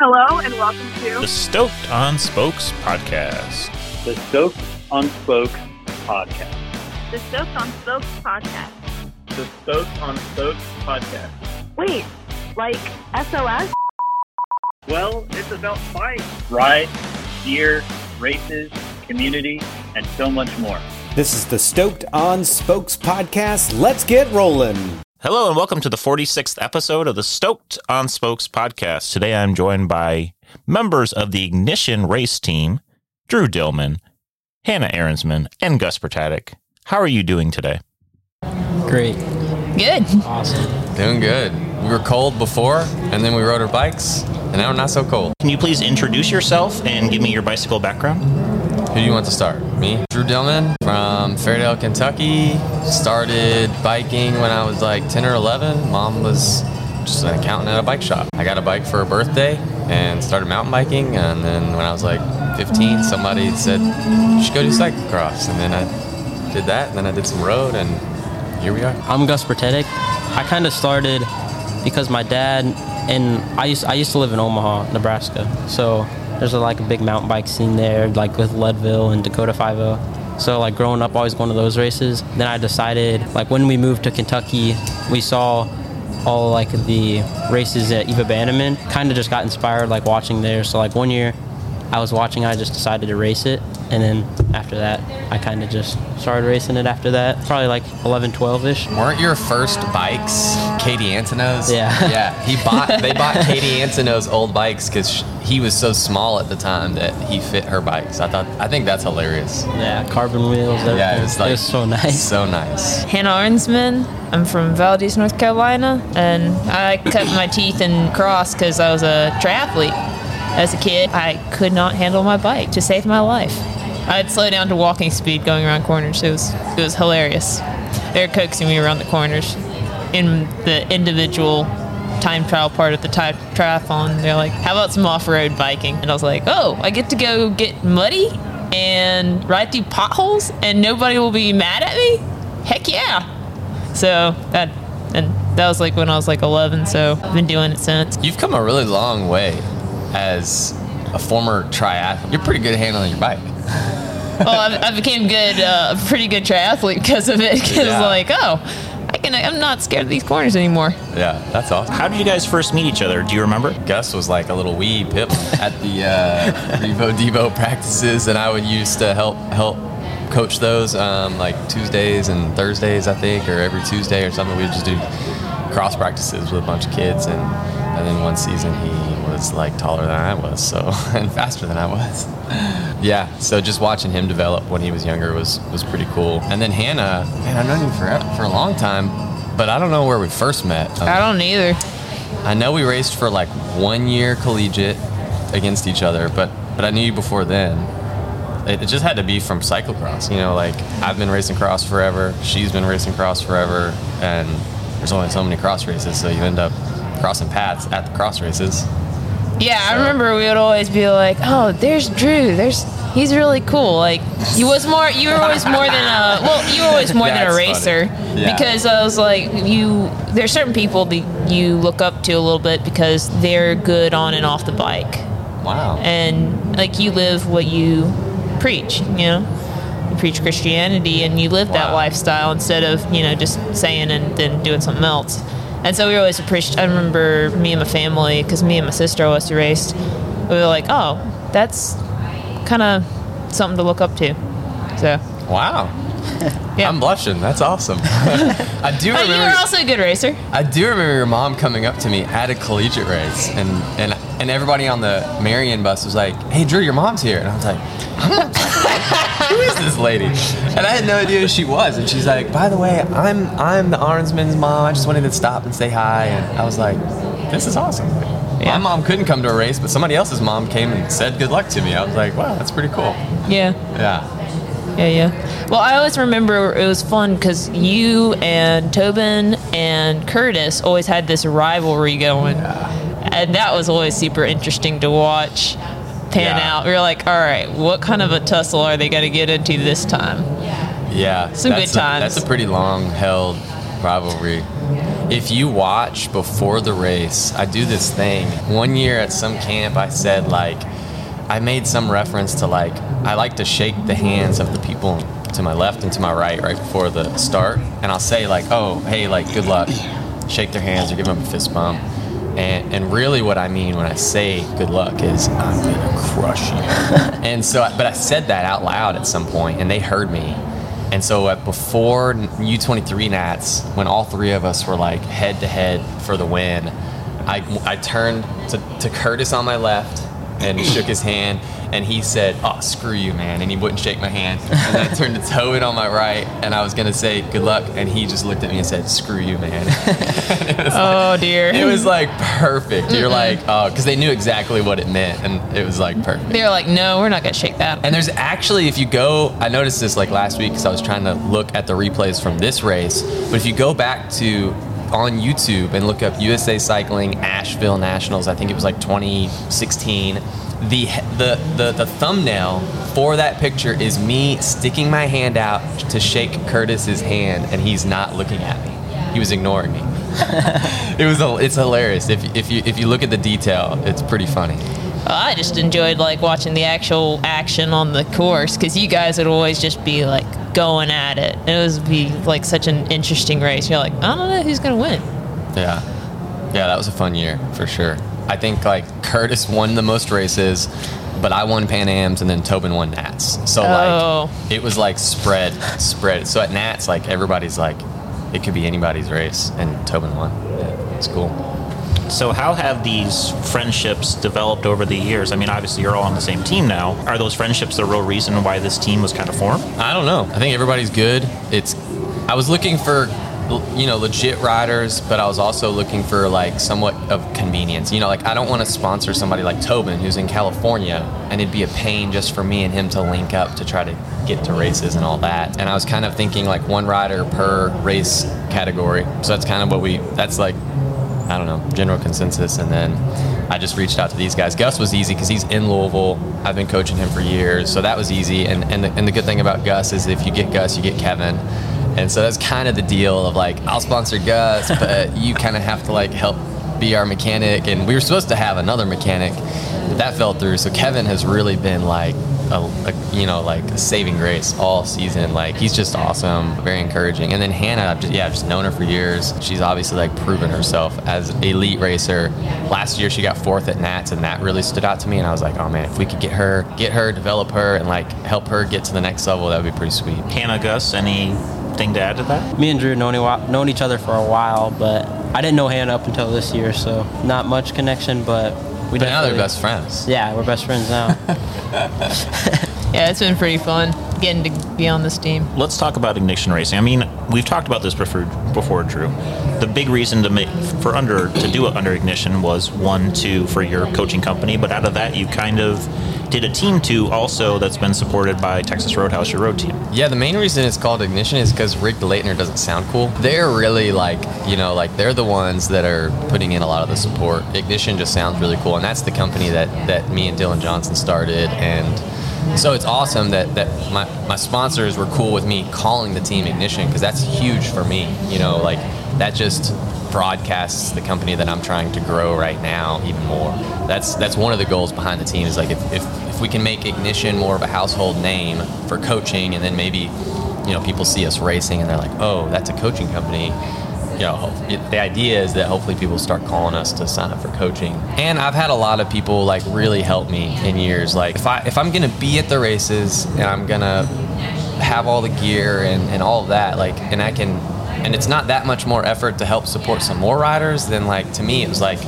Hello and welcome to the Stoked on Spokes podcast. The Stoked on Spokes podcast. the Stoked on Spokes podcast. The Stoked on Spokes podcast. Wait, like SOS? Well, it's about bikes, rides, gear, races, community, and so much more. This is the Stoked on Spokes podcast. Let's get rolling. Hello and welcome to the 46th episode of the Stoked on Spokes podcast. Today I'm joined by members of the Ignition race team, Drew Dillman, Hannah Arensman, and Gus Bratetic. How are you doing today? Great. Good. Awesome. Doing good. We were cold before, and then we rode our bikes, and now we're not so cold. Can you please introduce yourself and give me your bicycle background? Who do you want to start? Me? Drew Dillman from Fairdale, Kentucky. Started biking when I was like 10 or 11. Mom was just an accountant at a bike shop. I got a bike for a birthday and started mountain biking. And then when I was like 15, somebody said, You should go do cyclocross. And then I did that, and then I did some road, and here we are. I'm Gus Bratetic. I kind of started because my dad and I used I used to live in Omaha, Nebraska. So there's a, like a big mountain bike scene there, like with Leadville and Dakota 50. So like growing up, always going to those races. Then I decided, like when we moved to Kentucky, we saw all like the races at Eva Bandman. Kind of just got inspired like watching there. So like one year, I was watching, I just decided to race it, and then after that, I kind of just started racing it. After that, probably like 11, 12 ish. Weren't your first bikes Katie Antonneau's? Yeah. Yeah. He bought. They bought Katie Antonneau's old bikes because he was so small at the time that he fit her bikes. I thought. I think that's hilarious. Yeah, carbon wheels. Everything. Yeah, it was like so nice. So nice. Hannah Arensman. I'm from Valdese, North Carolina, and I cut my teeth in cross because I was a triathlete. As a kid, I could not handle my bike to save my life. I'd slow down to walking speed going around corners. It was it was hilarious. They were coaxing me around the corners. In the individual time trial part of the tri- triathlon, they're like, "How about some off-road biking?" And I was like, "Oh, I get to go get muddy and ride through potholes, and nobody will be mad at me? Heck yeah!" So that and that was like when I was like 11. So I've been doing it since. You've come a really long way as a former triathlete. You're pretty good at handling your bike. well, I, I became good, uh, a pretty good triathlete because of it. Because Yeah. like, oh, I can, I'm not scared of these corners anymore. Yeah, that's awesome. How did you guys first meet each other? Do you remember? Gus was like a little wee pip at the uh, Revo Devo practices, and I would used to help help coach those um, like Tuesdays and Thursdays, I think, or every Tuesday or something. We'd just do cross practices with a bunch of kids, and and then one season he was like taller than I was, so and faster than I was. Yeah, so just watching him develop when he was younger was was pretty cool. And then Hannah, man, I've known you for for a long time, but I don't know where we first met. Um, I don't either. I know we raced for like one year collegiate against each other, but but I knew you before then. It, it just had to be from cyclocross, you know. Like I've been racing cross forever, she's been racing cross forever, and there's only so many cross races, so you end up crossing paths at the cross races. Yeah, I remember we would always be like, "Oh, there's Drew. There's he's really cool." Like he was more. You were always more than a. Well, you were always more than a racer. Yeah. because I was like, you. There's certain people that you look up to a little bit because they're good on and off the bike, Wow. and like you live what you preach. You know, you preach Christianity and you live that lifestyle instead of you know just saying and then doing something else. And so we were always appreciate. I remember me and my family, because me and my sister always raced. We were like, "Oh, that's kind of something to look up to." So, wow. yeah. I'm blushing. That's awesome. I do But you were also a good racer. I do remember your mom coming up to me at a collegiate race, and and and everybody on the Marian bus was like, "Hey, Drew, your mom's here," and I was like, "I'm not- "Who is this lady?" And I had no idea who she was, and she's like, "By the way, I'm I'm the Arensman's mom. I just wanted to stop and say hi." And I was like, "This is awesome." Yeah. My mom couldn't come to a race, but somebody else's mom came and said good luck to me. I was like, "Wow, that's pretty cool." Yeah. Yeah. Yeah, yeah. Well, I always remember it was fun because you and Tobin and Curtis always had this rivalry going. And that was always super interesting to watch pan Yeah. out. We were like, all right, what kind of a tussle are they going to get into this time? Yeah, Some that's good a- times. that's a pretty long held rivalry. if you watch before the race, I do this thing. One year at some camp, I said like, I made some reference to like, I like to shake the hands of the people to my left and to my right right before the start, and I'll say like, oh, hey, like, good luck. Shake their hands or give them a fist bump. And, and really, what I mean when I say good luck is I'm gonna crush you. and so, but I said that out loud at some point, and they heard me. And so, at before U23 Nats, when all three of us were like head to head for the win, I, I turned to, to Curtis on my left and he shook his hand, and he said, "Oh, screw you, man," and he wouldn't shake my hand. And then I turned to Tobin on my right, and I was gonna say good luck, and he just looked at me and said, "Screw you, man." Oh dear. It was like perfect. You're like, uh, oh, because they knew exactly what it meant, and it was like perfect. They're like, no, we're not gonna shake that. And there's actually, if you go, I noticed this like last week because I was trying to look at the replays from this race. But if you go back to on YouTube and look up USA Cycling Asheville Nationals, I think it was like 2016. The, the the the thumbnail for that picture is me sticking my hand out to shake Curtis's hand, and he's not looking at me. He was ignoring me. it was a, it's hilarious if, if you if you look at the detail, it's pretty funny. I just enjoyed like watching the actual action on the course because you guys would always just be like going at it. It was be like such an interesting race. You're like, I don't know who's gonna win. Yeah. Yeah, that was a fun year for sure. I think like Curtis won the most races, but I won Pan Am's and then Tobin won Nats. So Oh. like it was like spread, spread. So at Nats, like everybody's like, it could be anybody's race, and Tobin won. Yeah, it's cool. So, how have these friendships developed over the years? I mean, obviously, you're all on the same team now. Are those friendships the real reason why this team was kind of formed? I don't know. I think everybody's good. It's. I was looking for, you know, legit riders, but I was also looking for like somewhat of convenience. You know, like I don't want to sponsor somebody like Tobin who's in California, and it'd be a pain just for me and him to link up to try to get to races and all that. And I was kind of thinking like one rider per race category. So that's kind of what we. That's like I don't know, general consensus. And then I just reached out to these guys. Gus was easy because he's in Louisville. I've been coaching him for years, so that was easy. And and the, and the good thing about Gus is if you get Gus, you get Kevin. And so that's kind of the deal of like I'll sponsor Gus, but you kind of have to like help be our mechanic. And we were supposed to have another mechanic, but that fell through. So Kevin has really been like a, a you know like a saving grace all season. Like he's just awesome, very encouraging. And then Hannah, I've just, yeah, I've just known her for years. She's obviously like proven herself as elite racer. Last year she got fourth at Nats, and that really stood out to me. And I was like, oh man, if we could get her, get her, develop her, and like help her get to the next level, that would be pretty sweet. Hannah, Gus, anything to add to that? Me and Drew known, known each other for a while, but I didn't know Hannah up until this year, so not much connection, but we But now they're best friends. Yeah, we're best friends now. Yeah, it's been pretty fun getting to be on this team. Let's talk about ignition racing. I mean, we've talked about this before, before Drew. The big reason to make for under to do it under ignition was one, two for your coaching company, but out of that, you kind of did a team two also that's been supported by Texas Roadhouse, your road team. Yeah, the main reason it's called Ignition is because Rick DeLaitner doesn't sound cool. They're really like, you know, like they're the ones that are putting in a lot of the support. Ignition just sounds really cool, and that's the company that that me and Dylan Johnson started, and so it's awesome that that my my sponsors were cool with me calling the team Ignition because that's huge for me. You know, like that just broadcasts the company that I'm trying to grow right now even more. That's that's one of the goals behind the team is like if, if, if we can make Ignition more of a household name for coaching and then maybe you know people see us racing and they're like, "Oh, that's a coaching company." You know, the idea is that hopefully people start calling us to sign up for coaching. And I've had a lot of people like really help me in years. Like if I if I'm gonna be at the races and I'm gonna have all the gear and, and all of that, like, and I can, and it's not that much more effort to help support some more riders, than like to me it was like,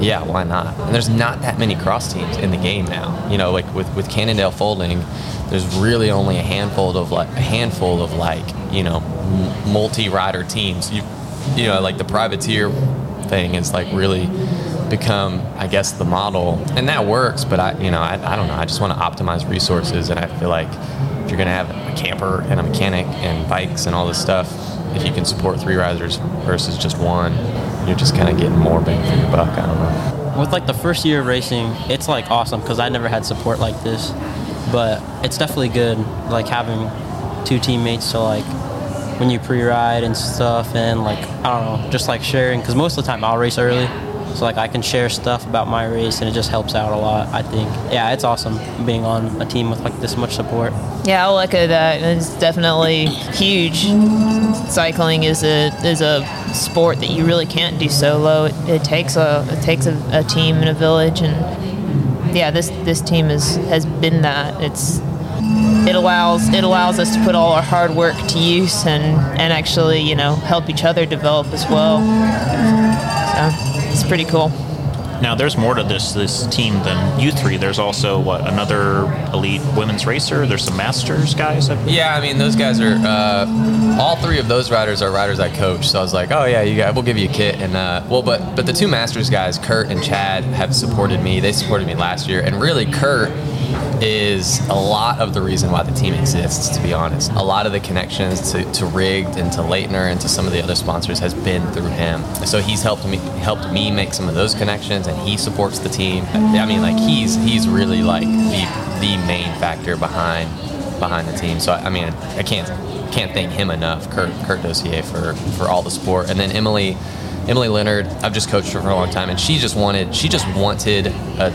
yeah, why not? And there's not that many cross teams in the game now. You know, like with with Cannondale folding, there's really only a handful of like a handful of like you know m- multi-rider teams. You you know like the privateer thing is like really become I guess the model, and that works. But I you know I, I don't know. I just want to optimize resources, and I feel like if you're gonna have a camper and a mechanic and bikes and all this stuff, if you can support three riders versus just one, you're just kind of getting more bang for your buck. I don't know. With like the first year of racing, it's like awesome because I never had support like this. But it's definitely good, like having two teammates to like when you pre-ride and stuff, and like I don't know, just like sharing. Because most of the time I'll race early, so like I can share stuff about my race, and it just helps out a lot. I think. Yeah, it's awesome being on a team with like this much support. Yeah, I'll echo that. It's definitely huge. Cycling is a is a sport that you really can't do solo. It, it takes a it takes a, a team and a village, and yeah, this this team is has been that. It's it allows it allows us to put all our hard work to use and and actually you know help each other develop as well. So it's pretty cool. Now, there's more to this this team than you three. There's also what another elite women's racer. There's some masters guys. I. Yeah, I mean those guys are uh, all three of those riders are riders I coach. So I was like, oh yeah, you guys, we'll give you a kit. And uh, well, but but the two masters guys, Kurt and Chad, have supported me. They supported me last year, and really Kurt is a lot of the reason why the team exists. To be honest, a lot of the connections to, to Rigged and to Leitner and to some of the other sponsors has been through him. So he's helped me helped me make some of those connections, and he supports the team. I mean, like he's he's really like the the main factor behind behind the team. So I mean, I can't can't thank him enough, Kurt Kurt Dossier for for all the support, and then Emily. Emily Leonard, I've just coached her for a long time, and she just wanted she just wanted a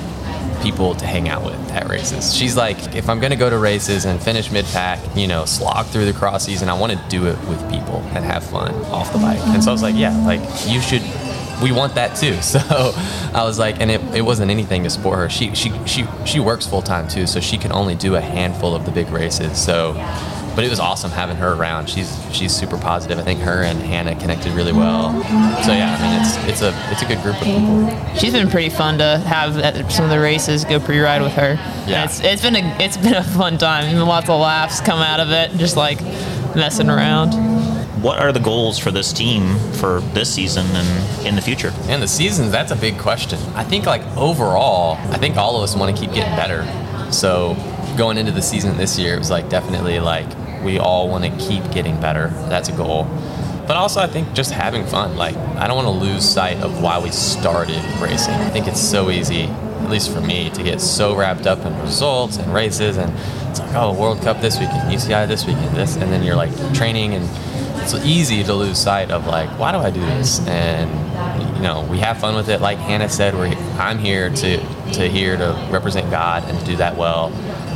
people to hang out with at races. She's like, if I'm going to go to races and finish mid pack, you know, slog through the cross season, I want to do it with people and have fun off the bike. And so I was like, yeah, like you should. We want that too. So I was like, and it, it wasn't anything to support her. She she she she works full time too, so she can only do a handful of the big races. So but it was awesome having her around. She's she's super positive. I think her and Hannah connected really well. So yeah, I mean it's it's a it's a good group of people. She's been pretty fun to have at some of the races go pre-ride with her. Yeah. And it's it's been a it's been a fun time. Even lots of laughs come out of it, just like messing around. What are the goals for this team for this season and in the future? And the seasons, that's a big question. I think like overall, I think all of us want to keep getting better. So going into the season this year, it was like definitely like we all want to keep getting better. That's a goal. But also, I think just having fun. Like, I don't want to lose sight of why we started racing. I think it's so easy, at least for me, to get so wrapped up in results and races. And it's like, oh, World Cup this weekend, UCI this weekend, this. And then you're like training, and it's easy to lose sight of like, why do I do this? And, you know, we have fun with it. Like Hannah said, we're, I'm here to, to here to represent God and to do that well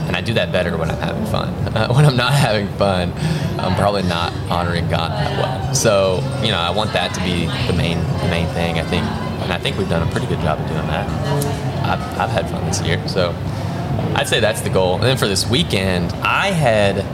and I do that better when I'm having fun. Uh, when I'm not having fun, I'm probably not honoring God that well. So you know, I want that to be the main the main thing. I think, and I think we've done a pretty good job of doing that. I've, I've had fun this year, so I'd say that's the goal. And then for this weekend, I had.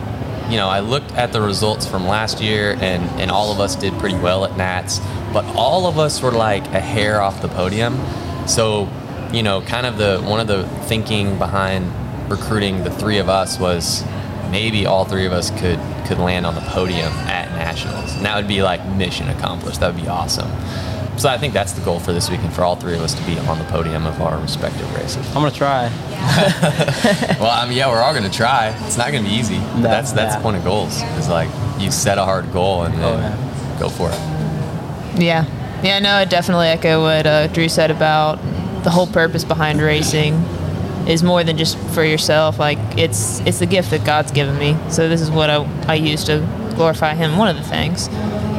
You know, I looked at the results from last year, and, and all of us did pretty well at Nats, but all of us were like a hair off the podium. So, you know, kind of the one of the thinking behind recruiting the three of us was maybe all three of us could could land on the podium at nationals. And that would be like mission accomplished. That would be awesome. So i think that's the goal for this weekend for all three of us to be on the podium of our respective races. I'm gonna try. well i mean yeah we're all going to try. It's not going to be easy. But No, that's that's yeah. the point of goals is like you set a hard goal and then Oh, yeah. go for it. Yeah. Yeah, no, I definitely echo what uh, Drew said about the whole purpose behind racing is more than just for yourself. Like it's it's the gift that God's given me. So this is what I, I use to glorify Him. One of the things,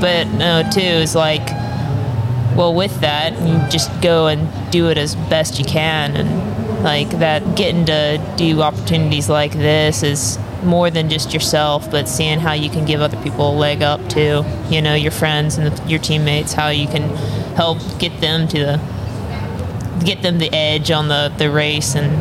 but no, two is like, well, with that, you just go and do it as best you can, and like that, getting to do opportunities like this is more than just yourself, but seeing how you can give other people a leg up too. You know, your friends and the, your teammates, how you can help get them to the get them the edge on the, the race and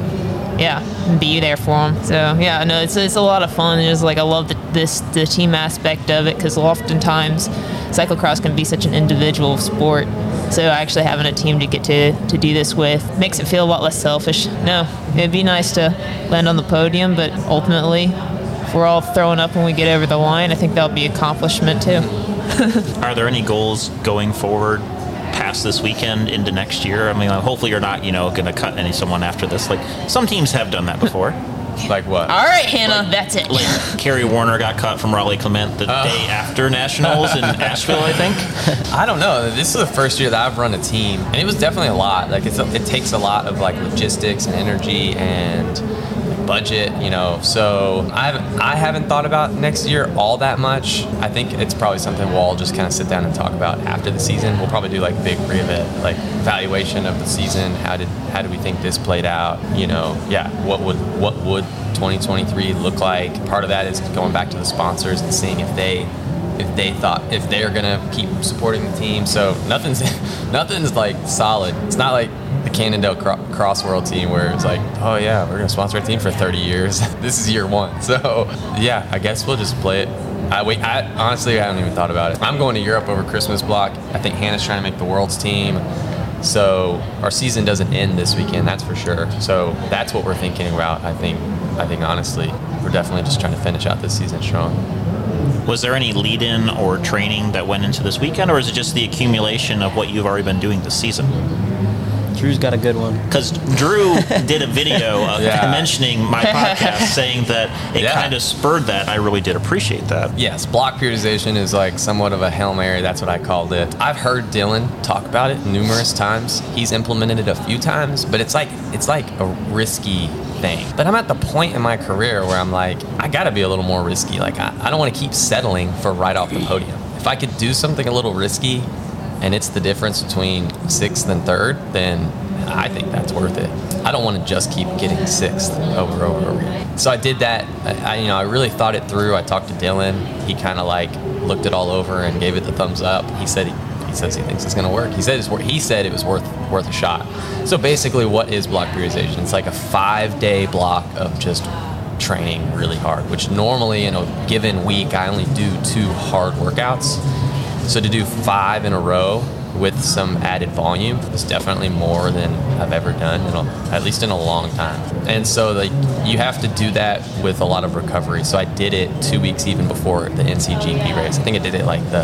yeah be there for them so yeah no it's, it's a lot of fun. It's like i love the, this the team aspect of it because oftentimes cyclocross can be such an individual sport. So actually having a team to get to, to do this with makes it feel a lot less selfish. No it'd be nice to land on the podium but ultimately if we're all throwing up when we get over the line i think that'll be accomplishment too. Are there any goals going forward past this weekend into next year? I mean, uh, hopefully you're not, you know, going to cut any someone after this. Like some teams have done that before. like what all right hannah that's it Like Kerry Werner got cut from Raleigh Clement the day after nationals in Asheville, I think. I don't know. This is the first year that I've run a team, and it was definitely a lot. Like it's a, it takes a lot of like logistics and energy and like budget, you know. So I haven't, I haven't thought about next year all that much. I think it's probably something we'll all just kind of sit down and talk about after the season. We'll probably do like big re-event, like evaluation of the season. How did how do we think this played out? You know, yeah. What would what would 2023 look like? Part of that is going back to the sponsors and seeing if they if they thought if they're gonna keep supporting the team. So nothing's nothing's like solid. It's not like the Cannondale Cro- Cross World team where it's like, oh yeah, we're gonna sponsor a team for 30 years. this is year one. So yeah, I guess we'll just play it. I wait. I honestly I haven't even thought about it. I'm going to Europe over Christmas block. I think Hannah's trying to make the world's team. So our season doesn't end this weekend, that's for sure. So that's what we're thinking about. I think. I think honestly, we're definitely just trying to finish out this season strong. Was there any lead in or training that went into this weekend, or is it just the accumulation of what you've already been doing this season? Drew's got a good one. Because Drew did a video uh, Yeah. mentioning my podcast, saying that it Yeah. kind of spurred that. I really did appreciate that. Yes, block periodization is like somewhat of a hail mary. That's what I called it. I've heard Dylan talk about it numerous times. He's implemented it a few times, but it's like it's like a risky thing. But I'm at the point in my career where I'm like, I got to be a little more risky. Like I, I don't want to keep settling for right off the podium. If I could do something a little risky, and it's the difference between sixth and third, then I think that's worth it. I don't want to just keep getting sixth over over over. So I did that. I, you know, I really thought it through. I talked to Dylan. He kind of like looked it all over and gave it the thumbs up. He said he, he says he thinks it's going to work. He said it's he said it was worth worth a shot. So basically, what is block periodization? It's like a five day block of just training really hard. Which normally in a given week, I only do two hard workouts. So to do five in a row with some added volume is definitely more than I've ever done, in a, at least in a long time. And so like you have to do that with a lot of recovery. So I did it two weeks even before the NCGP race. I think I did it like the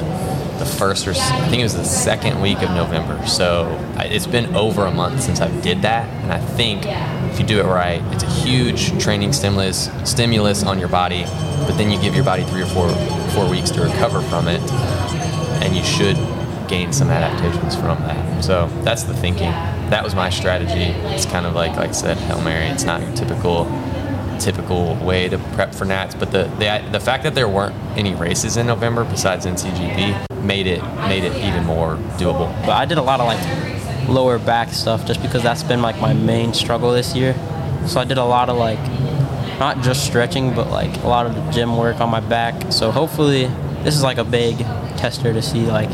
the first or I think it was the second week of November. So I, it's been over a month since I did that, and I think if you do it right, it's a huge training stimulus stimulus on your body. But then you give your body three or four four weeks to recover from it, and you should gain some adaptations from that. So that's the thinking. That was my strategy. It's kind of like like I said, Hail Mary. It's not your typical typical way to prep for Nats, but the, the the fact that there weren't any races in November besides NCGP made it made it even more doable. But I did a lot of like lower back stuff just because that's been like my main struggle this year. So I did a lot of like not just stretching, but like a lot of the gym work on my back. So hopefully this is like a big tester to see like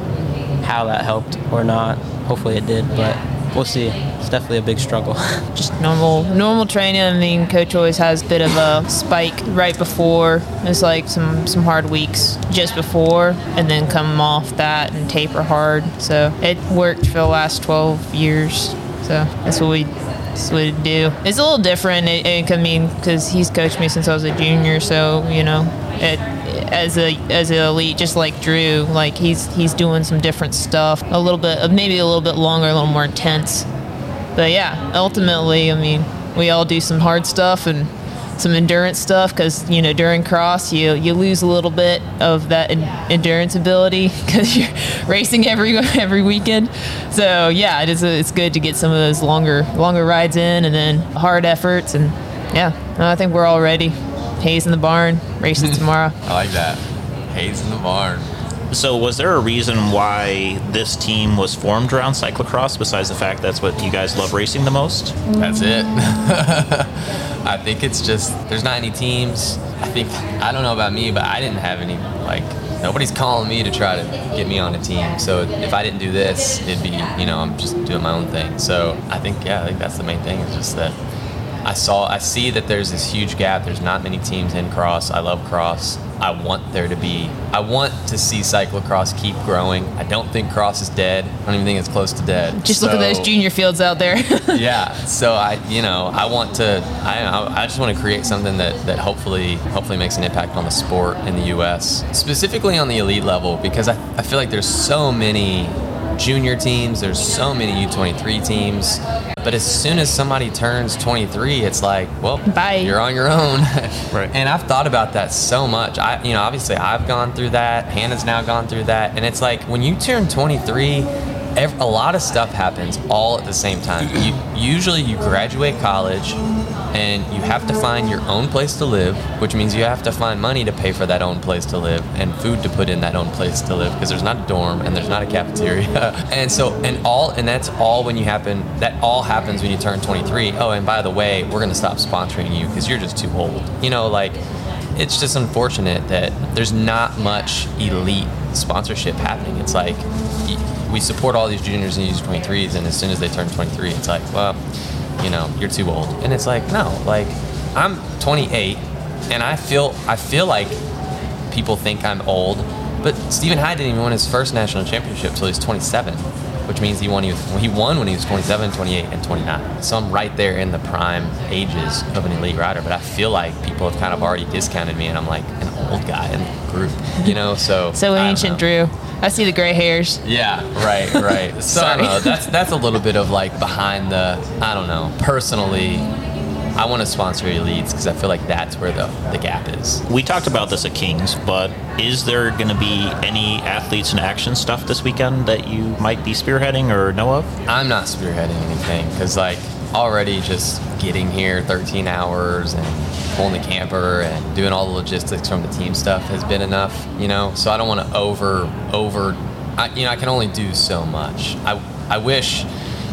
how that helped or not. Hopefully it did, but we'll see. It's definitely a big struggle. just normal normal training. I mean, coach always has a bit of a spike right before. It's like some some hard weeks just before, and then come off that and taper hard. So it worked for the last 12 years. So that's what we that's what we do. It's a little different. It, it, I mean, because he's coached me since I was a junior, so you know, it, as a as an elite, just like Drew, like he's he's doing some different stuff. A little bit, maybe a little bit longer, a little more intense. But yeah, ultimately, I mean, we all do some hard stuff and some endurance stuff because you know during cross you you lose a little bit of that en- endurance ability because you're racing every every weekend. So yeah, it is it's good to get some of those longer longer rides in and then hard efforts and yeah, I think we're all ready. Hayes in the barn, racing hmm. tomorrow. I like that. Hayes in the barn. So, was there a reason why this team was formed around cyclocross besides the fact that's what you guys love racing the most? That's it. Mm. I think it's just there's not any teams. I think I don't know about me, but I didn't have any like nobody's calling me to try to get me on a team. So if I didn't do this, it'd be you know I'm just doing my own thing. So I think yeah, I think that's the main thing is just that I saw I see that there's this huge gap. There's not many teams in cross. I love cross. I want there to be. I want to see cyclocross keep growing. I don't think cross is dead. I don't even think it's close to dead. Just look at those junior fields out there. yeah so i you know i want to i i I just want to create something that that hopefully hopefully makes an impact on the sport in the us specifically on the elite level because i, I feel like there's so many junior teams. There's so many u23 teams. But as soon as somebody turns 23 it's like well Bye. you're on your own. Right. and i've thought about that so much. I you know obviously i've gone through that. Hannah's now gone through that. And it's like when you turn 23 a lot of stuff happens all at the same time. You, usually, you graduate college, and you have to find your own place to live, which means you have to find money to pay for that own place to live and food to put in that own place to live because there's not a dorm and there's not a cafeteria. and so, and all, and that's all when you happen. That all happens when you turn 23. Oh, and by the way, we're gonna stop sponsoring you because you're just too old. You know, like it's just unfortunate that there's not much elite sponsorship happening. It's like we support all these juniors and these 23s, and as soon as they turn 23, it's like, well, you know, you're too old. And it's like, no, like I'm 28, and I feel I feel like people think I'm old, but Stephen Hyde didn't even win his first national championship until he was 27, which means he won he, was, he won when he was 27, 28, and 29. So I'm right there in the prime ages of an elite rider, but I feel like people have kind of already discounted me, and I'm like an old guy in the group, you know. So So ancient. Drew. I see the gray hairs. Yeah, right, right. So I don't know. That's that's a little bit of like behind the. I don't know. Personally, I want to sponsor elites because I feel like that's where the the gap is. We talked about this at Kings, but is there going to be any athletes in action stuff this weekend that you might be spearheading or know of? I'm not spearheading anything because like already just getting here 13 hours and pulling the camper and doing all the logistics from the team stuff has been enough, you know. So I don't want to over over. I, you know, I can only do so much. I I wish.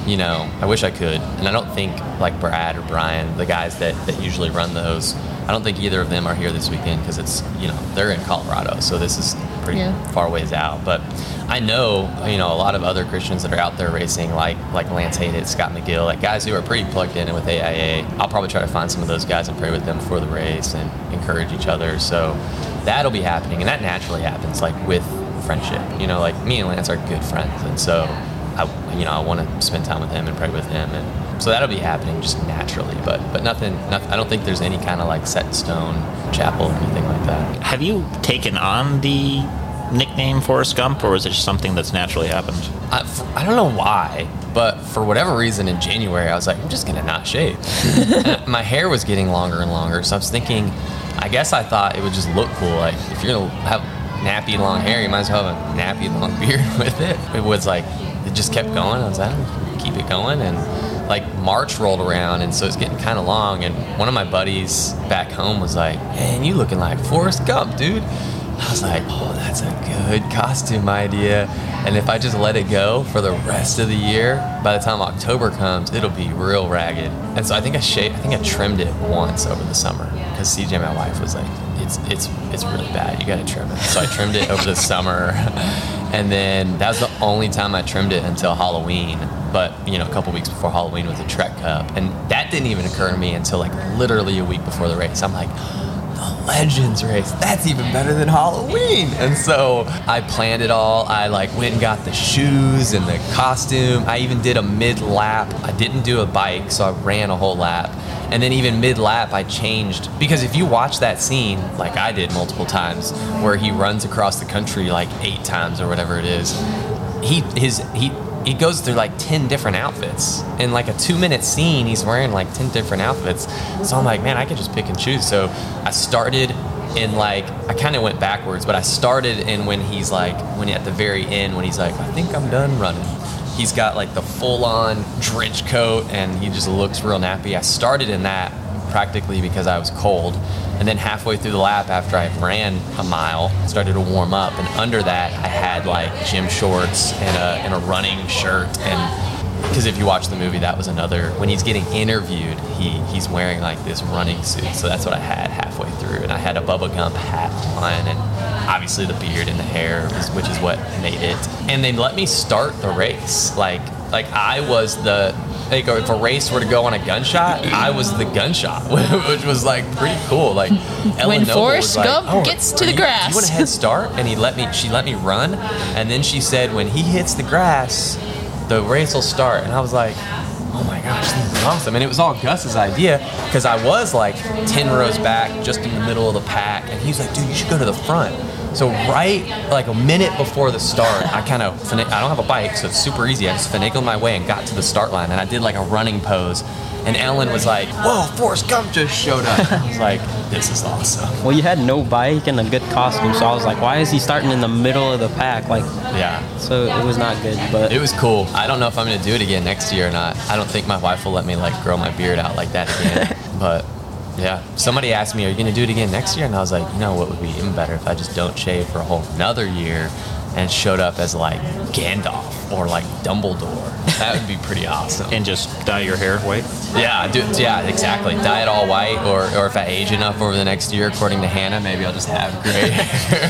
You know, I wish I could, and I don't think like Brad or Brian, the guys that, that usually run those, I don't think either of them are here this weekend because it's you know they're in Colorado, so this is pretty Yeah. far ways out. But I know, you know, a lot of other Christians that are out there racing, like like Lance Haidet, Scott McGill, like guys who are pretty plugged in with AIA. I'll probably try to find some of those guys and pray with them before the race and encourage each other. So that'll be happening, and that naturally happens, like with friendship. You know, like me and Lance are good friends, and so I, you know, I want to spend time with him and pray with him, and so that'll be happening just naturally. But but nothing, nothing I don't think there's any kind of like set stone chapel or anything like that. Have you taken on the nickname Forrest Gump, or is it just something that's naturally happened? I, f- I don't know why, but for whatever reason in January, I was like, I'm just gonna not shave. My hair was getting longer and longer, so I was thinking, I guess I thought it would just look cool. Like if you're gonna have nappy long hair, you might as well have a nappy long beard with it. It was like it just kept going. I was like, "Oh, keep it going, and like March rolled around, and so it's getting kind of long. And one of my buddies back home was like, "Man, you looking like Forrest Gump, dude." I was like, oh, that's a good costume idea. And if I just let it go for the rest of the year, by the time October comes, it'll be real ragged. And so I think I shaved, I think I trimmed it once over the summer because CJ, my wife, was like, it's it's it's really bad. You got to trim it. So I trimmed it over the summer, and then that was the only time I trimmed it until Halloween. But you know, a couple weeks before Halloween was a Trek Cup, and that didn't even occur to me until like literally a week before the race. I'm like Legends race. That's even better than Halloween. And so I planned it all. I like went and got the shoes and the costume. I even did a mid lap. I didn't do a bike, so I ran a whole lap. And then even mid lap, I changed because if you watch that scene, like I did multiple times, where he runs across the country like eight times or whatever it is, he his he he goes through like 10 different outfits. In like a two minute scene he's wearing like 10 different outfits. So i'm like man i could just pick and choose. So i started in like i kind of went backwards but i started in when he's like when at the very end when he's like i think i'm done running. He's got like the full on trench coat and he just looks real nappy. I started in that practically because I was cold. And then halfway through the lap, after I ran a mile, started to warm up. And under that, I had like gym shorts and a, and a running shirt. And because if you watch the movie, that was another. When he's getting interviewed, he he's wearing like this running suit. So that's what I had halfway through. And I had a Bubba Gump hat on, and obviously the beard and the hair, which is what made it. And they let me start the race. Like like I was the like if a race were to go on a gunshot, I was the gunshot, which was like pretty cool. Like Ellen When Forrest like, Gump "Oh, gets to the you- grass." You want a head start? And he let me. She let me run, and then she said, when he hits the grass, the race will start. And I was like. Oh my gosh, this is awesome. And it was all Gus's idea because I was like 10 rows back, just in the middle of the pack. And he's like, dude, you should go to the front. So, right like a minute before the start, I kind of, I don't have a bike, so it's super easy. I just finagled my way and got to the start line. And I did like a running pose. and Ellen was like, "Whoa, Forrest Gump just showed up." I was like, "This is awesome." Well, you had no bike and a good costume, so I was like, why is he starting in the middle of the pack? Like, Yeah. so it was not good. But It was cool. I don't know if I'm gonna do it again next year or not. I don't think my wife will let me like grow my beard out like that again. but yeah, somebody asked me, "Are you gonna do it again next year?" And I was like, "You know what would be even better if I just don't shave for a whole another year and showed up as like Gandalf or like Dumbledore. That would be pretty awesome." And just dye your hair white. Yeah, do, yeah, exactly. Dye it all white, or, or if I age enough over the next year, according to Hannah, maybe I'll just have gray hair.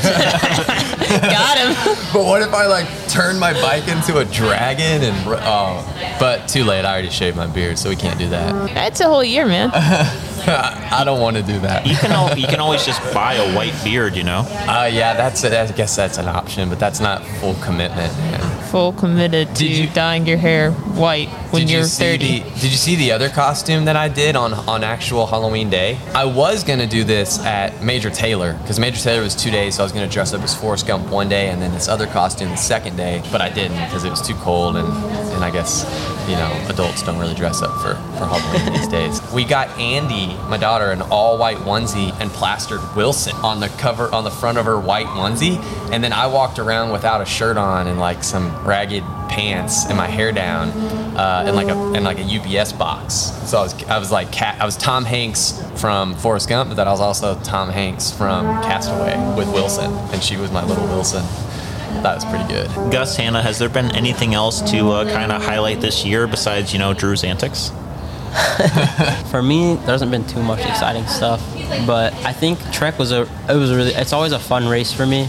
Got him. but what if I like turn my bike into a dragon and oh? But too late. I already shaved my beard, so we can't do that. That's a whole year, man. I don't want to do that. You can al- you can always just buy a white beard, you know. Uh, yeah, that's I guess that's an option, but that's not full commitment. Man. Full committed to Did you- dyeing your hair white when you're you 30. The, did you see the other costume that I did on on actual Halloween day? I was gonna do this at Major Taylor because Major Taylor was two days, so I was gonna dress up as Forrest Gump one day and then this other costume the second day, but I didn't because it was too cold and and I guess you know adults don't really dress up for for Halloween these days. We got Andy, my daughter, an all white onesie and plastered Wilson on the cover on the front of her white onesie, and then I walked around without a shirt on and like some ragged pants and my hair down uh, in like a in like a UPS box. So I was I was like cat I was Tom Hanks from Forrest Gump, but I was also Tom Hanks from Castaway with Wilson, and she was my little Wilson. That was pretty good. Gus, Hannah, has there been anything else to uh, kind of highlight this year besides you know Drew's antics? for me, there hasn't been too much exciting stuff. But I think Trek was a it was really it's always a fun race for me.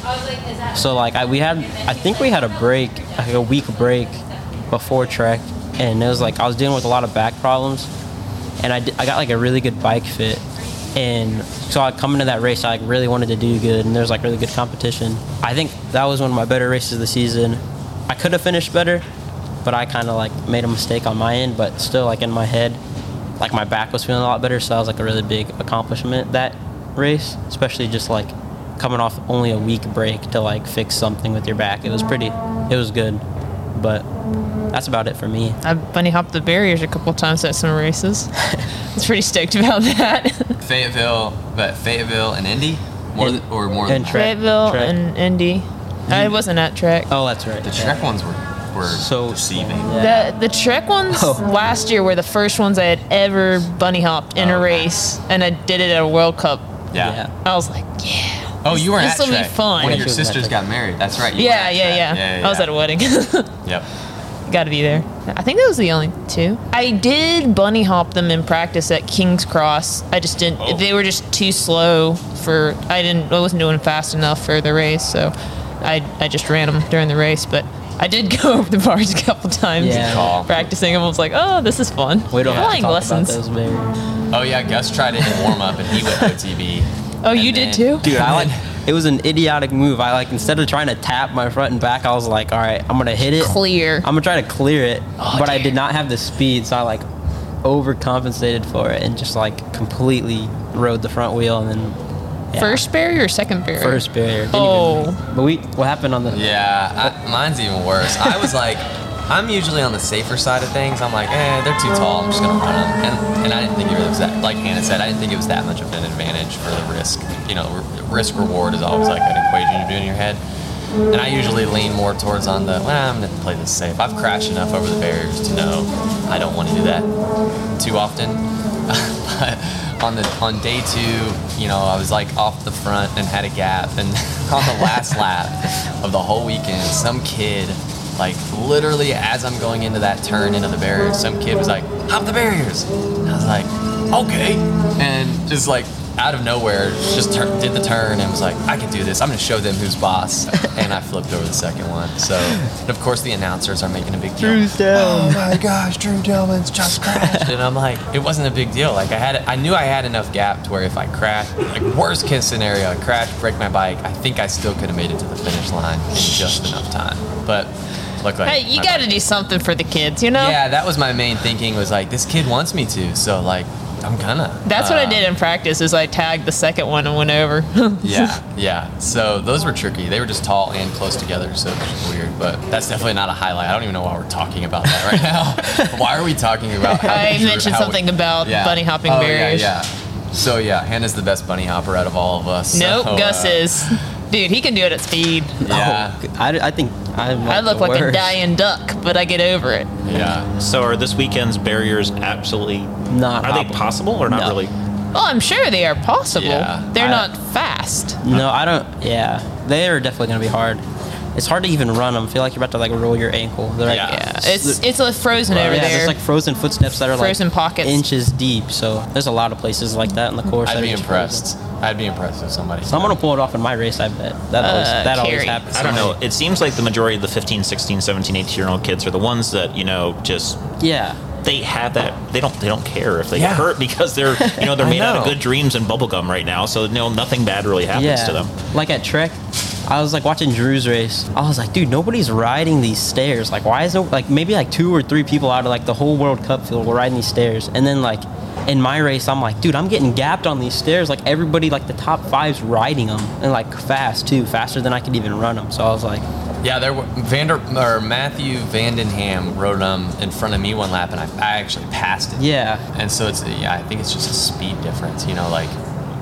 So like I, we had I think we had a break like a week break before Trek, and it was like I was dealing with a lot of back problems, and I, I got like a really good bike fit. And so I come into that race, I like, really wanted to do good, and there's like really good competition. I think that was one of my better races of the season. I could have finished better, but I kind of like made a mistake on my end. But still, like in my head, like my back was feeling a lot better, so that was like a really big accomplishment that race, especially just like coming off only a week break to like fix something with your back. It was pretty, it was good, but that's about it for me. I bunny hopped the barriers a couple times at some races. I was pretty stoked about that. Fayetteville, but Fayetteville and Indy, more And- than, or more and than Trek. Fayetteville Trek. and Indy. I wasn't at Trek. Oh, that's right. the yeah. Trek ones were were So- deceiving. The the Trek ones Oh. last year were the first ones I had ever bunny hopped in Oh, a okay. race, and I did it at a World Cup. Yeah. I was like, yeah. Oh, you were This at will be Trek. fun. One of your she was at sisters got married. That's right. you were Yeah, at yeah, yeah, yeah, I was at a wedding. Yep. Got to be there. I think that was the only two. I did bunny hop them in practice at King's Cross. I just didn't. Oh. They were just too slow for. I didn't. I wasn't doing fast enough for the race, so I I just ran them during the race. But I did go over the bars a couple times Yeah. Practicing them. I was like, oh, this is fun. We don't have to Flying talk lessons. about those barriers. Oh yeah, Gus tried it in warm up and he went OTB. Oh, And you did too? Dude, I like it was an idiotic move. I like instead of trying to tap my front and back, I was like, all right, I'm gonna hit it. Clear. I'm gonna try to clear it, Oh, but I did not have the speed, so I like overcompensated for it and just like completely rode the front wheel and then yeah, First barrier or second barrier? first barrier. Didn't Oh. even- but we what happened on the Yeah, I, mine's even worse. I was like, I'm usually on the safer side of things. I'm like, eh, they're too tall. I'm just gonna run them. And, and I didn't think it was that. Like Hannah said, I didn't think it was that much of an advantage for the risk. You know, risk reward is always like an equation you do in your head. And I usually lean more towards on the, well, I'm gonna play this safe. I've crashed enough over the barriers to know I don't want to do that too often. but on the on day two, you know, I was like off the front and had a gap, and on the last lap of the whole weekend, some kid, like literally as I'm going into that turn into the barriers, some kid was like, "Hop the barriers," and I was like, "Okay," and just like out of nowhere, just tur- did the turn and was like, "I can do this. I'm gonna show them who's boss," and I flipped over the second one. So, and of course, the announcers are making a big deal. Drew's down. Oh my gosh, Drew Dillman's just crashed. and I'm like, it wasn't a big deal. Like I had, I knew I had enough gap to where if I crashed, like worst case scenario, I crashed, break my bike, I think I still could have made it to the finish line in just enough time. But look like Hey, you got to do something for the kids, you know? Yeah, that was my main thinking. Was like, this kid wants me to, so like, I'm gonna. That's what I Uh, did in practice. Is I tagged the second one and went over. Yeah, yeah. So those were tricky. They were just tall and close together, so it was weird. But that's definitely not a highlight. I don't even know why we're talking about that right now. why are we talking about? How I mentioned how we- something about bunny hopping oh, barriers. Yeah, yeah. So yeah, Hannah's the best bunny hopper out of all of us. Nope, so, Gus uh, is. Dude, he can do it at speed. Yeah, oh, I, I think I'm I look the like a dying duck, but I get over it. yeah. So are this weekend's barriers absolutely Not are they possible or not No. really? Well, I'm sure they are possible. Yeah, They're I- not fast. No, I don't. Yeah, they are definitely gonna be hard. It's hard to even run them. I feel like you're about to like roll your ankle. They're like, Yeah. Yeah, it's it's a frozen yeah, over there. there's like frozen footsteps that are Frozen like pockets. inches deep. So there's a lot of places like that in the course. I'd be are just impressed. I'd be impressed if somebody. So I'm gonna pull it off in my race. I bet that always Uh, that always happens. I don't know. It seems like the majority of the 15, 16, 17, 18 year old kids are the ones that, you know, just Yeah, they have that they don't they don't care if they Yeah. get hurt because they're you know they're I made out of good dreams and bubblegum right now so no nothing bad really happens yeah. to them Like at Trek, I was like watching Drew's race. I was like, dude, nobody's riding these stairs. Like, why is there like maybe like two or three people out of like the whole World Cup field were riding these stairs, and then like. In my race, I'm like, dude, I'm getting gapped on these stairs. Like everybody, like the top five's riding them, and like fast too, faster than I could even run them. So I was like, Yeah, there were Vander or Matthew Vandenham rode them in front of me one lap, and I, I actually passed it. yeah, And so it's yeah, I think it's just a speed difference. You know, like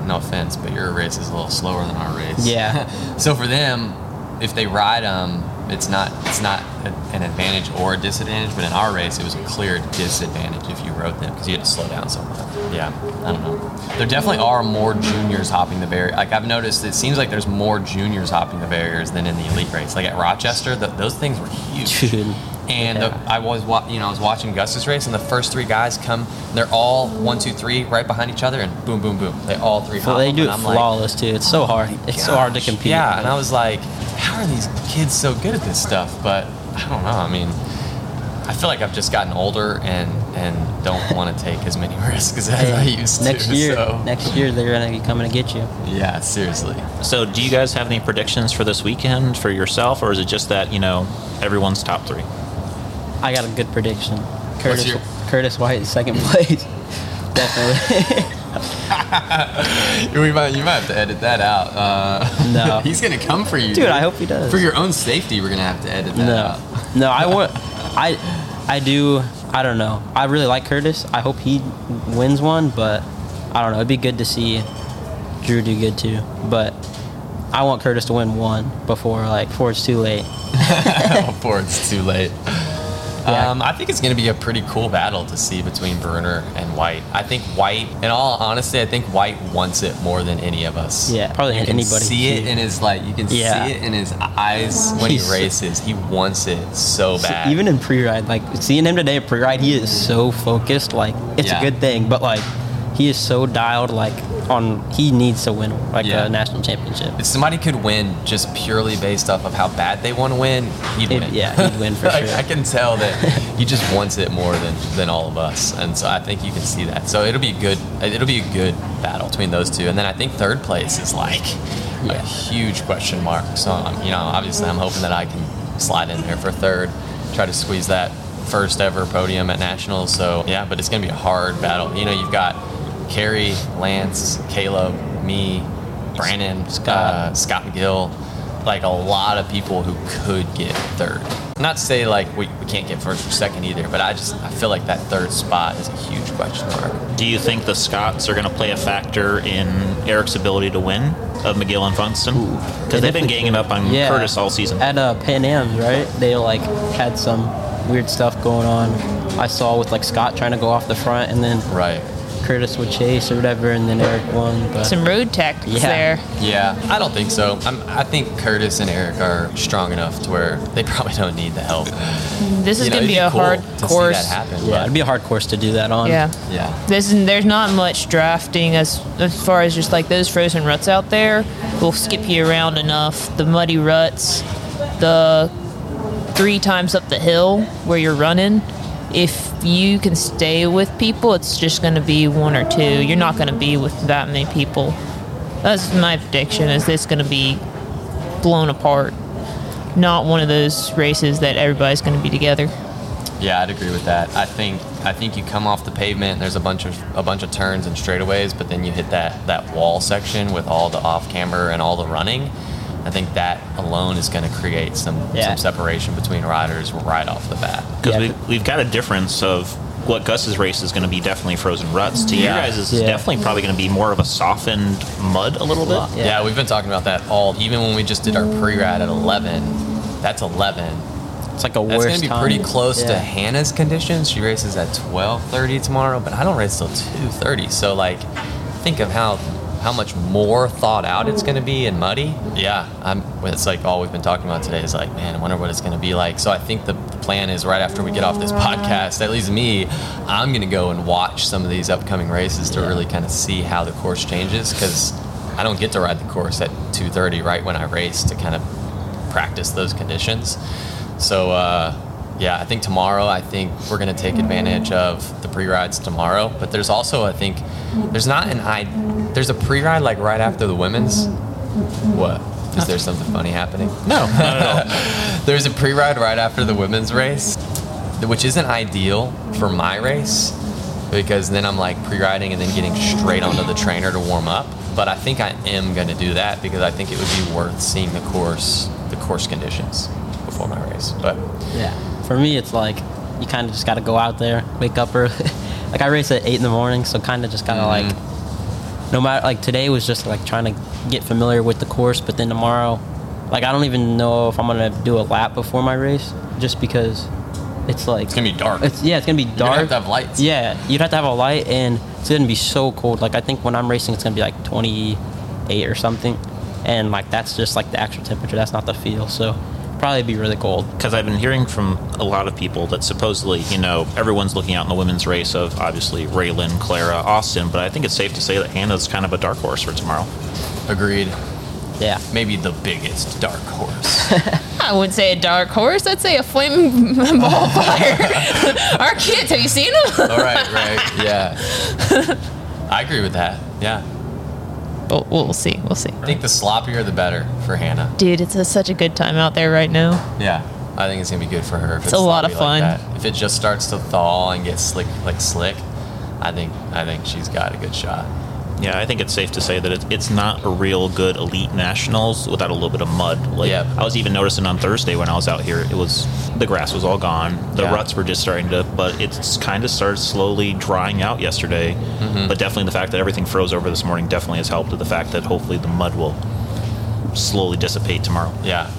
no offense, but your race is a little slower than our race. Yeah. so for them, if they ride them, it's not it's not a, an advantage or a disadvantage. But in our race, it was a clear disadvantage if you rode them because you had to slow down so much. Yeah, I don't know. There definitely are more juniors hopping the barrier. Like I've noticed, it seems like there's more juniors hopping the barriers than in the elite race. Like at Rochester, th those things were huge. Dude. And Yeah. the, I was, wa- you know, I was watching Gus's race, and the first three guys come. They're all one, two, three, right behind each other, and boom, boom, boom. They all three. So they do it I'm like, too. It's so oh hard. It's so hard to compete. Yeah, and I was like, how are these kids so good at this stuff? But I don't know. I mean, I feel like I've just gotten older and and don't want to take as many risks as I used to. next year, so- next year they're gonna be coming to get you. Yeah, seriously. so do you guys have any predictions for this weekend for yourself or is it just that you know everyone's top three I got a good prediction. Curtis your- Curtis White in second place. Definitely. We might, you might have to edit that out. Uh, No. he's gonna come for you, Dude, I hope he does. For your own safety, we're gonna have to edit that no, out. no, I want. I, I do. I don't know. I really like Curtis. I hope he wins one, but I don't know. It'd be good to see Drew do good too. But I want Curtis to win one before like before it's too late. before it's too late. Yeah. Um, I think it's going to be a pretty cool battle to see between Brunner and White. I think White, in all honesty, I think White wants it more than any of us. Yeah, probably you can anybody, see it in his like, you can Yeah. see it in his eyes when He's- he races. He wants it so So bad. even in pre-ride, like seeing him today at pre-ride, he is so focused. Like it's Yeah. a good thing, but like he is so dialed. Like on, he needs to win like Yeah. a national championship. if somebody could win just purely based off of how bad they want to win, he'd He'd- win. yeah, he'd win for Like, sure. I can tell that he just wants it more than, than all of us, and so I think you can see that. So it'll be a good. It'll be a good battle between those two, and then I think third place is like a huge question mark. So um, you know, obviously, I'm hoping that I can slide in there for third, try to squeeze that first ever podium at nationals. So yeah, but it's gonna be a hard battle. You know, you've got Kerry, Lance, Caleb, me, Brandon, Scott. uh, Scott McGill, like a lot of people who could get third. Not to say like we, we can't get first or second either, but I just I feel like that third spot is a huge question mark. do you think the scots are going to play a factor in eric's ability to win of mcgill and funston because they've been definitely ganging up on Yeah. curtis all season At uh, Pan Am's, right? They like had some weird stuff going on. I saw with like Scott trying to go off the front, and then Right. Curtis would chase or whatever, and then Eric won. But Some road tactics Yeah. there. Yeah, I don't think so. I'm, I think Curtis and Eric are strong enough to where they probably don't need the help. This is You know, going to it'd be a cool hard to course. See that happen, yeah, but- it'd be a hard course to do that on. Yeah. yeah. There's there's not much drafting as as far as just like those frozen ruts out there will skip you around enough. The muddy ruts, the three times up the hill where you're running. If you can stay with people, it's just going to be one or two. You're not going to be with that many people. That's my prediction. Is this going to be blown apart? Not one of those races that everybody's going to be together. Yeah, I'd agree with that. I think I think you come off the pavement. There's a bunch of a bunch of turns and straightaways, but then you hit that that wall section with all the off camber and all the running. I think that alone is going to create some Yeah. some separation between riders right off the bat. Because Yeah. we, we've got a difference of what Gus's race is going to be definitely frozen ruts. To Yeah. your guys, is Yeah. definitely probably going to be more of a softened mud a little bit. Yeah. Yeah. we've been talking about that all. Even when we just did our pre-ride at 11, that's 11. It's like a That's worse going to be time. pretty close to Hannah's conditions. She races at 12:30 tomorrow, but I don't race till 2:30. So like, think of how how much more thought out it's going to be and muddy. Yeah, I'm. It's like all we've been talking about today is like, man, I wonder what it's going to be like. So I think the, the plan is right after we get off this podcast, at least me, I'm going to go and watch some of these upcoming races to really kind of see how the course changes because I don't get to ride the course at 2:30 right when I race to kind of practice those conditions. So uh, yeah, I think tomorrow. I think we're going to take advantage of the pre-rides tomorrow. But there's also, I think, there's not an I. There's a pre-ride like right after the women's. What? Is there something funny happening? No, not at all. There's a pre-ride right after the women's race, which isn't ideal for my race because then I'm like pre-riding and then getting straight onto the trainer to warm up. But I think I am going to do that because I think it would be worth seeing the course, the course conditions before my race. But Yeah. For me, it's like you kind of just got to go out there, wake up early. like I race at eight in the morning, so kind of just got to Mhm. like, no matter like today was just like trying to get familiar with the course, but then tomorrow, like I don't even know if I'm gonna do a lap before my race, just because it's like it's gonna be dark. It's yeah, it's gonna be dark. gonna have to have lights. Yeah, you'd have to have a light, and it's gonna be so cold. Like I think when I'm racing, it's gonna be like 28 or something, and like that's just like the actual temperature. That's not the feel. So probably be really cold. because I've been hearing from a lot of people that supposedly, you know, everyone's looking out in the women's race of obviously Raylyn, Clara, Austin, but I think it's safe to say that Hannah's kind of a dark horse for tomorrow. Agreed. Yeah. Maybe the biggest dark horse. I wouldn't say a dark horse. I'd say a flaming ball of fire. Our kids, have you seen them? All right, right, yeah. I agree with that. Yeah, But we'll see. We'll see. I think the sloppier the better for Hannah. Dude, it's a, such a good time out there right now. Yeah, I think it's gonna be good for her. If It's a lot of sloppy like fun. If it just starts to thaw and get slick, like slick, I think I think she's got a good shot. Yeah, I think it's safe to say that it's, it's not a real good elite nationals without a little bit of mud. Like Yep. I was even noticing on Thursday when I was out here, it was the grass was all gone. The Yeah. ruts were just starting to, but it's kind of started slowly drying out yesterday. Mm-hmm. But definitely the fact that everything froze over this morning definitely has helped with the fact that hopefully the mud will slowly dissipate tomorrow. Yeah,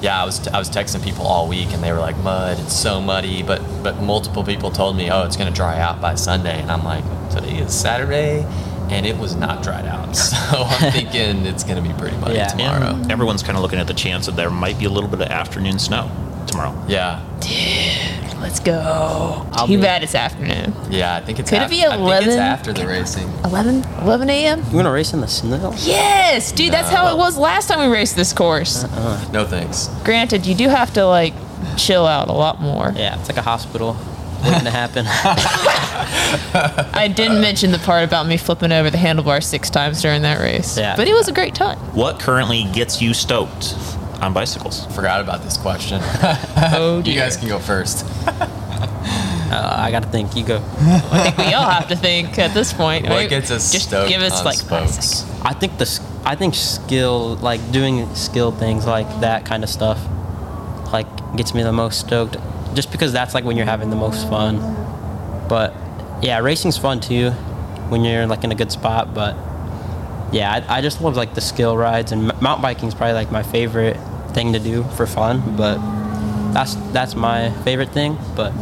yeah. I was I was texting people all week, and they were like, "Mud, it's so muddy." But but multiple people told me, "Oh, it's gonna dry out by Sunday," and I'm like, "Today is Saturday." And it was not dried out, so I'm thinking it's going to be pretty muddy Yeah. tomorrow. And everyone's kind of looking at the chance that there might be a little bit of afternoon snow tomorrow. Yeah, Dude, Let's go. I'll Too be- bad it's afternoon. yeah. I think it's Could it af- be I think 11? it's after the racing. 11? 11 a.m.? You want to race in the snow? Yes, dude, that's how it was last time we raced this course. Uh-uh. No thanks. Granted, you do have to, like, chill out a lot more. Yeah, it's like a hospital waiting to happen. I didn't mention the part about me flipping over the handlebar six times during that race. Yeah. But it was a great time. What currently gets you stoked on bicycles? Forgot about this question. Oh, you guys can go first. uh, I gotta think. You go. I think we all have to think at this point. What right? gets us Just stoked give us on like spokes? I think the I think skill like doing skill things like that kind of stuff like gets me the most stoked just because that's like when you're having the most fun. But yeah, racing's fun too when you're like in a good spot, but yeah, I, I just love like the skill rides and mountain biking is probably like my favorite thing to do for fun, but that's that's my favorite thing, but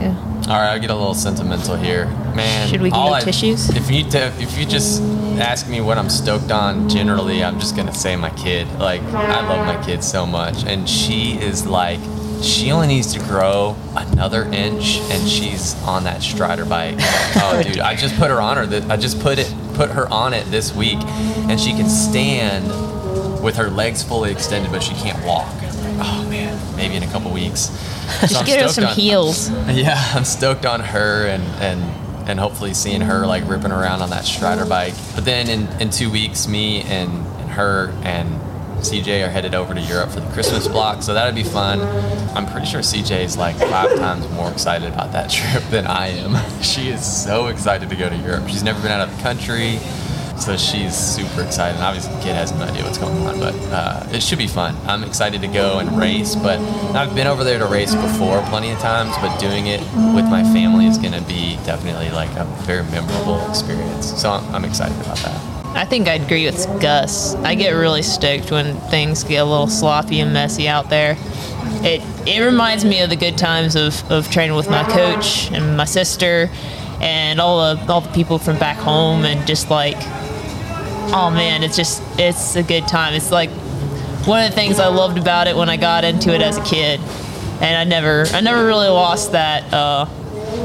Yeah. All right, I'll get a little sentimental here, man. Should we get all no I- tissues? If you to, if you just ask me what I'm stoked on, generally, I'm just gonna say my kid. Like I love my kid so much, and she is like, she only needs to grow another inch, and she's on that Strider bike. Oh, dude, I just put her on her. th- I just put it put her on it this week, and she can stand with her legs fully extended, but she can't walk. Oh man, maybe in a couple weeks. So Just I'm get her some on- heels. yeah, I'm stoked on her and and and hopefully seeing her like ripping around on that Strider bike. But then in, in two weeks, me and, and her and CJ are headed over to Europe for the Christmas block, so that'd be fun. I'm pretty sure CJ is like five times more excited about that trip than I am. she is so excited to go to Europe. She's never been out of the country. So she's super excited. And obviously, the kid has no idea what's going on, but uh, it should be fun. I'm excited to go and race, but I've been over there to race before plenty of times, but doing it with my family is going to be definitely like a very memorable experience. So I'm, I'm excited about that. I think I'd agree with Gus. I get really stoked when things get a little sloppy and messy out there. It it reminds me of the good times of, of training with my coach and my sister and all the all the people from back home and just like oh man, it's just it's a good time. It's like one of the things I loved about it when I got into it as a kid, and I never I never really lost that uh,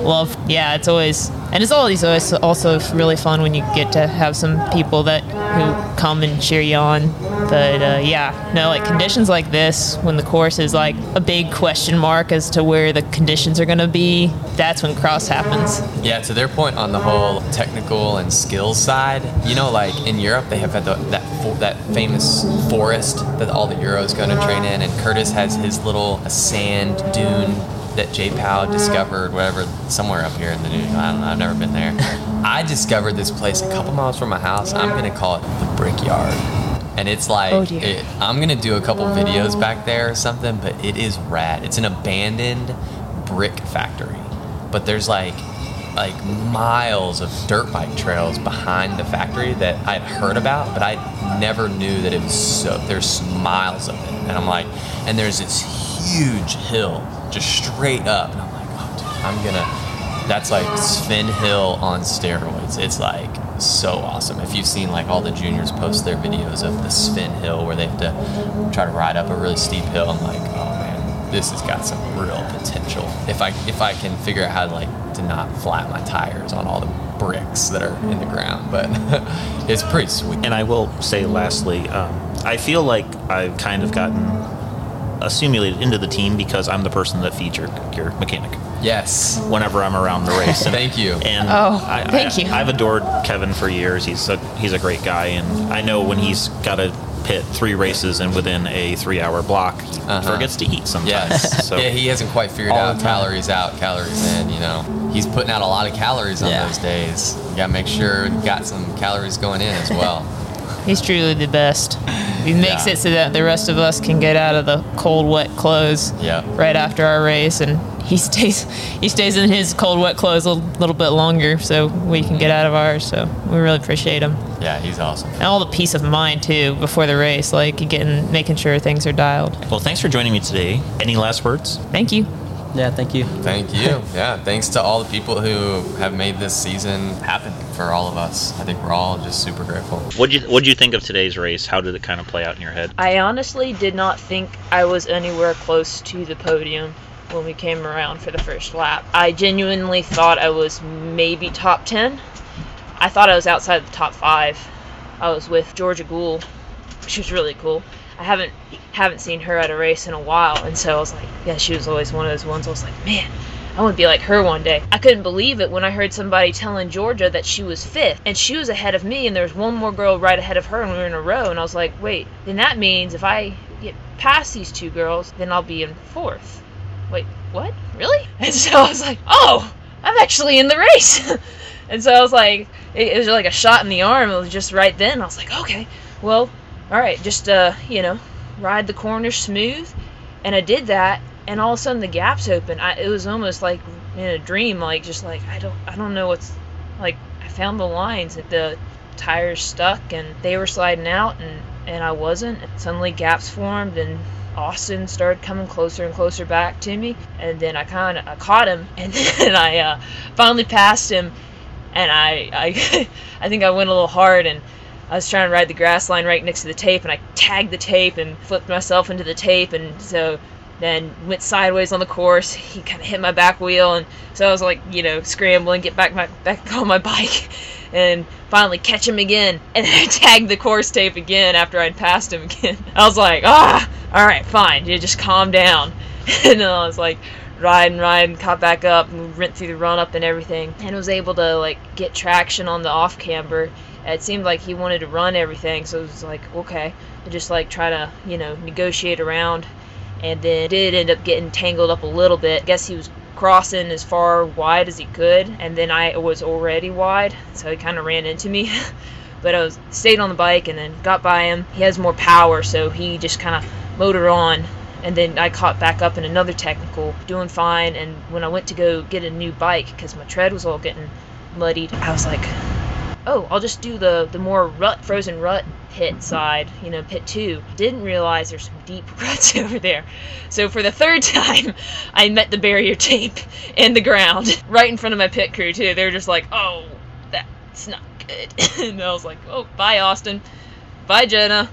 love. Yeah, it's always and it's always also really fun when you get to have some people that who come and cheer you on. But uh, yeah, no, like conditions like this, when the course is like a big question mark as to where the conditions are going to be, that's when cross happens. Yeah, to their point on the whole technical and skills side, you know, like in Europe, they have had the, that fo- that famous forest that all the Euros go to train in, and Curtis has his little sand dune that J Pow discovered, whatever, somewhere up here in the new. I don't know. I've never been there. I discovered this place a couple miles from my house. I'm gonna call it the Brickyard, and it's like Oh, it, I'm gonna do a couple videos back there or something. But it is rad. It's an abandoned brick factory, but there's like like miles of dirt bike trails behind the factory that I'd heard about, but I never knew that it was so. There's miles of it, and I'm like, and there's this huge hill just straight up, and I'm like, oh, dude, I'm gonna. That's like Sven Hill on steroids. It's like so awesome. If you've seen like all the juniors post their videos of the Sven Hill where they have to try to ride up a really steep hill, I'm like, oh man, this has got some real potential. If I if I can figure out how to like to not flat my tires on all the bricks that are in the ground, but it's pretty sweet. And I will say, lastly, um, I feel like I've kind of gotten assimilated into the team because I'm the person that featured your mechanic Yes. whenever I'm around the race. And, Thank you. And Oh, I, thank I, you. I've adored Kevin for years. He's a he's a great guy, and I know when he's got to pit three races and within a three hour block, he Uh-huh. forgets to eat sometimes. Yes. So yeah, he hasn't quite figured out the time. calories out, calories in. You know, he's putting out a lot of calories on Yeah. those days. You gotta make sure you got some calories going in as well. He's truly the best. He makes Yeah. it so that the rest of us can get out of the cold, wet clothes Yeah. right after our race, and he stays he stays in his cold, wet clothes a little bit longer so we can get out of ours. So we really appreciate him, Yeah, he's awesome. and all the peace of mind too before the race, like getting making sure things are dialed. well, thanks for joining me today. Any last words? Thank you. Yeah, thank you. Thank you. Yeah, thanks to all the people who have made this season happen for all of us. I think we're all just super grateful. What you what you think of today's race? How did it kind of play out in your head? I honestly did not think I was anywhere close to the podium when we came around for the first lap. I genuinely thought I was maybe top 10. I thought I was outside the top 5. I was with Georgia Gould. She was really cool. I haven't haven't seen her at a race in a while, and so I was like, yeah, she was always one of those ones I was like, man, I want to be like her one day. I couldn't believe it when I heard somebody telling Georgia that she was fifth, and she was ahead of me, and there was one more girl right ahead of her, and we were in a row, and I was like, wait, then that means if I get past these two girls, then I'll be in fourth. Wait, what? Really? And so I was like, oh, I'm actually in the race. and so I was like, it, it was like a shot in the arm. It was just right then. I was like, okay, well, all right, just uh, you know, ride the corner smooth, and I did that, and all of a sudden the gaps open. I, it was almost like in a dream, like just like I don't, I don't know what's, like I found the lines, and the tires stuck, and they were sliding out, and and I wasn't. And suddenly gaps formed, and Austin started coming closer and closer back to me, and then I kind of I caught him, and then I uh, finally passed him, and I I I think I went a little hard and. I was trying to ride the grass line right next to the tape, and I tagged the tape and flipped myself into the tape, and so then went sideways on the course. He kind of hit my back wheel, and so I was like, you know, scrambling, get back my back on my bike, and finally catch him again. And then I tagged the course tape again after I'd passed him again. I was like, ah, all right, fine, you just calm down. And then I was like ride and ride and caught back up and went through the run up and everything and was able to like get traction on the off camber. It seemed like he wanted to run everything, so it was like okay, to just like try to you know negotiate around, and then did end up getting tangled up a little bit. I guess he was crossing as far wide as he could, and then I was already wide, so he kind of ran into me. but I was stayed on the bike and then got by him. He has more power, so he just kind of motored on and then I caught back up in another technical, doing fine. And when I went to go get a new bike, because my tread was all getting muddied, I was like, oh, I'll just do the the more rut, frozen rut pit side, you know, pit two. Didn't realize there's some deep ruts over there. So for the third time, I met the barrier tape in the ground, right in front of my pit crew too. They were just like, oh, that's not good. and I was like, oh, bye Austin, bye Jenna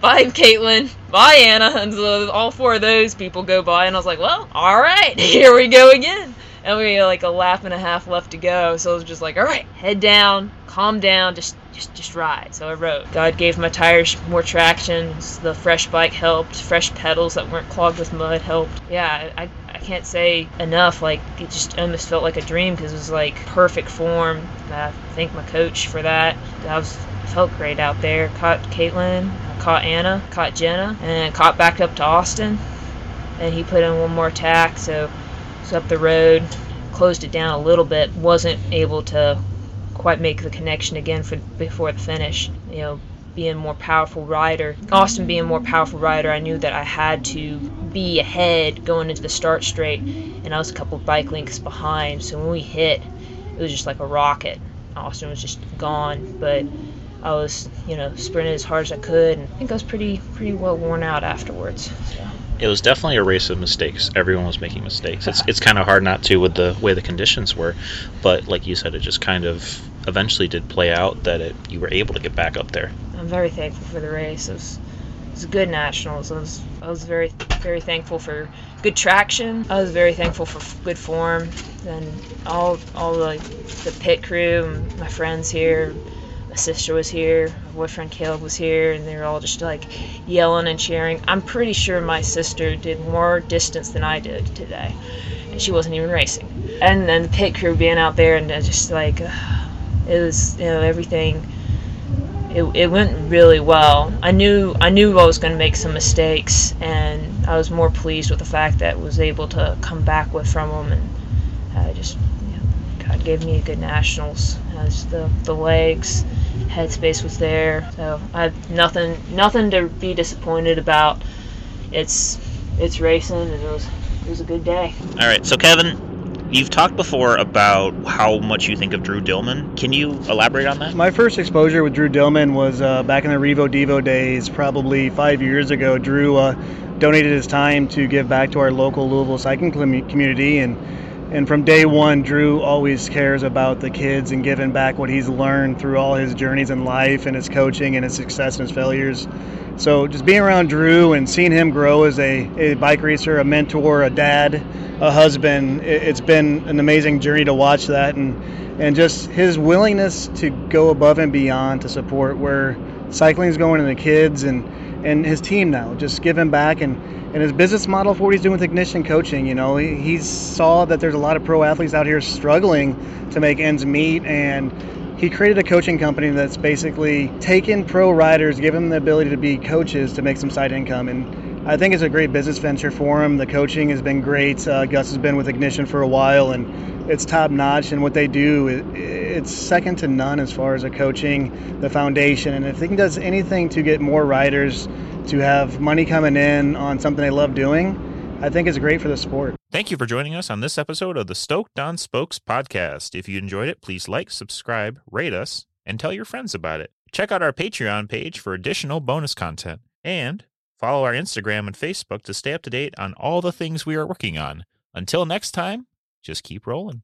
bye Caitlin, bye Anna, and so all four of those people go by, and I was like, well, all right, here we go again. And we had like a lap and a half left to go, so I was just like, all right, head down, calm down, just just just ride. So I rode. God gave my tires more traction. The fresh bike helped. Fresh pedals that weren't clogged with mud helped. Yeah, I, I can't say enough. Like it just almost felt like a dream because it was like perfect form. I thank my coach for that. I was felt great out there. Caught Caitlin, caught Anna, caught Jenna, and caught back up to Austin. And he put in one more tack, so up the road, closed it down a little bit. Wasn't able to quite make the connection again for before the finish. You know, being more powerful rider, Austin being more powerful rider, I knew that I had to be ahead going into the start straight, and I was a couple bike lengths behind. So when we hit, it was just like a rocket. Austin was just gone, but I was, you know, sprinting as hard as I could, and I think I was pretty pretty well worn out afterwards. So. It was definitely a race of mistakes. Everyone was making mistakes. It's it's kind of hard not to with the way the conditions were, but like you said, it just kind of eventually did play out that it you were able to get back up there. I'm very thankful for the race. It was, it was good nationals. I was I was very very thankful for good traction. I was very thankful for good form and all all the the pit crew, my friends here my sister was here, my boyfriend Caleb was here, and they were all just like yelling and cheering. I'm pretty sure my sister did more distance than I did today, and she wasn't even racing. And then the pit crew being out there and just like uh, it was, you know, everything. It, it went really well. I knew I knew I was going to make some mistakes, and I was more pleased with the fact that I was able to come back with from them, and I just God gave me a good nationals. As the the legs, headspace was there, so I have nothing nothing to be disappointed about. It's it's racing, and it was it was a good day. All right, so Kevin, you've talked before about how much you think of Drew Dillman. Can you elaborate on that? My first exposure with Drew Dillman was uh, back in the Revo Devo days, probably five years ago. Drew uh, donated his time to give back to our local Louisville cycling community, and and from day one, Drew always cares about the kids and giving back what he's learned through all his journeys in life and his coaching and his success and his failures. So just being around Drew and seeing him grow as a, a bike racer, a mentor, a dad, a husband, it, it's been an amazing journey to watch that and and just his willingness to go above and beyond to support where cycling is going and the kids and and his team now, just giving back and and his business model for what he's doing with Ignition Coaching. You know, he, he saw that there's a lot of pro athletes out here struggling to make ends meet, and he created a coaching company that's basically taken pro riders, give them the ability to be coaches to make some side income. And I think it's a great business venture for him. The coaching has been great. Uh, Gus has been with Ignition for a while, and it's top notch. And what they do, it, it's second to none as far as the coaching, the foundation. And if he does anything to get more riders to have money coming in on something they love doing, I think is great for the sport. Thank you for joining us on this episode of the Stoked on Spokes podcast. If you enjoyed it, please like, subscribe, rate us, and tell your friends about it. Check out our Patreon page for additional bonus content. And follow our Instagram and Facebook to stay up to date on all the things we are working on. Until next time, just keep rolling.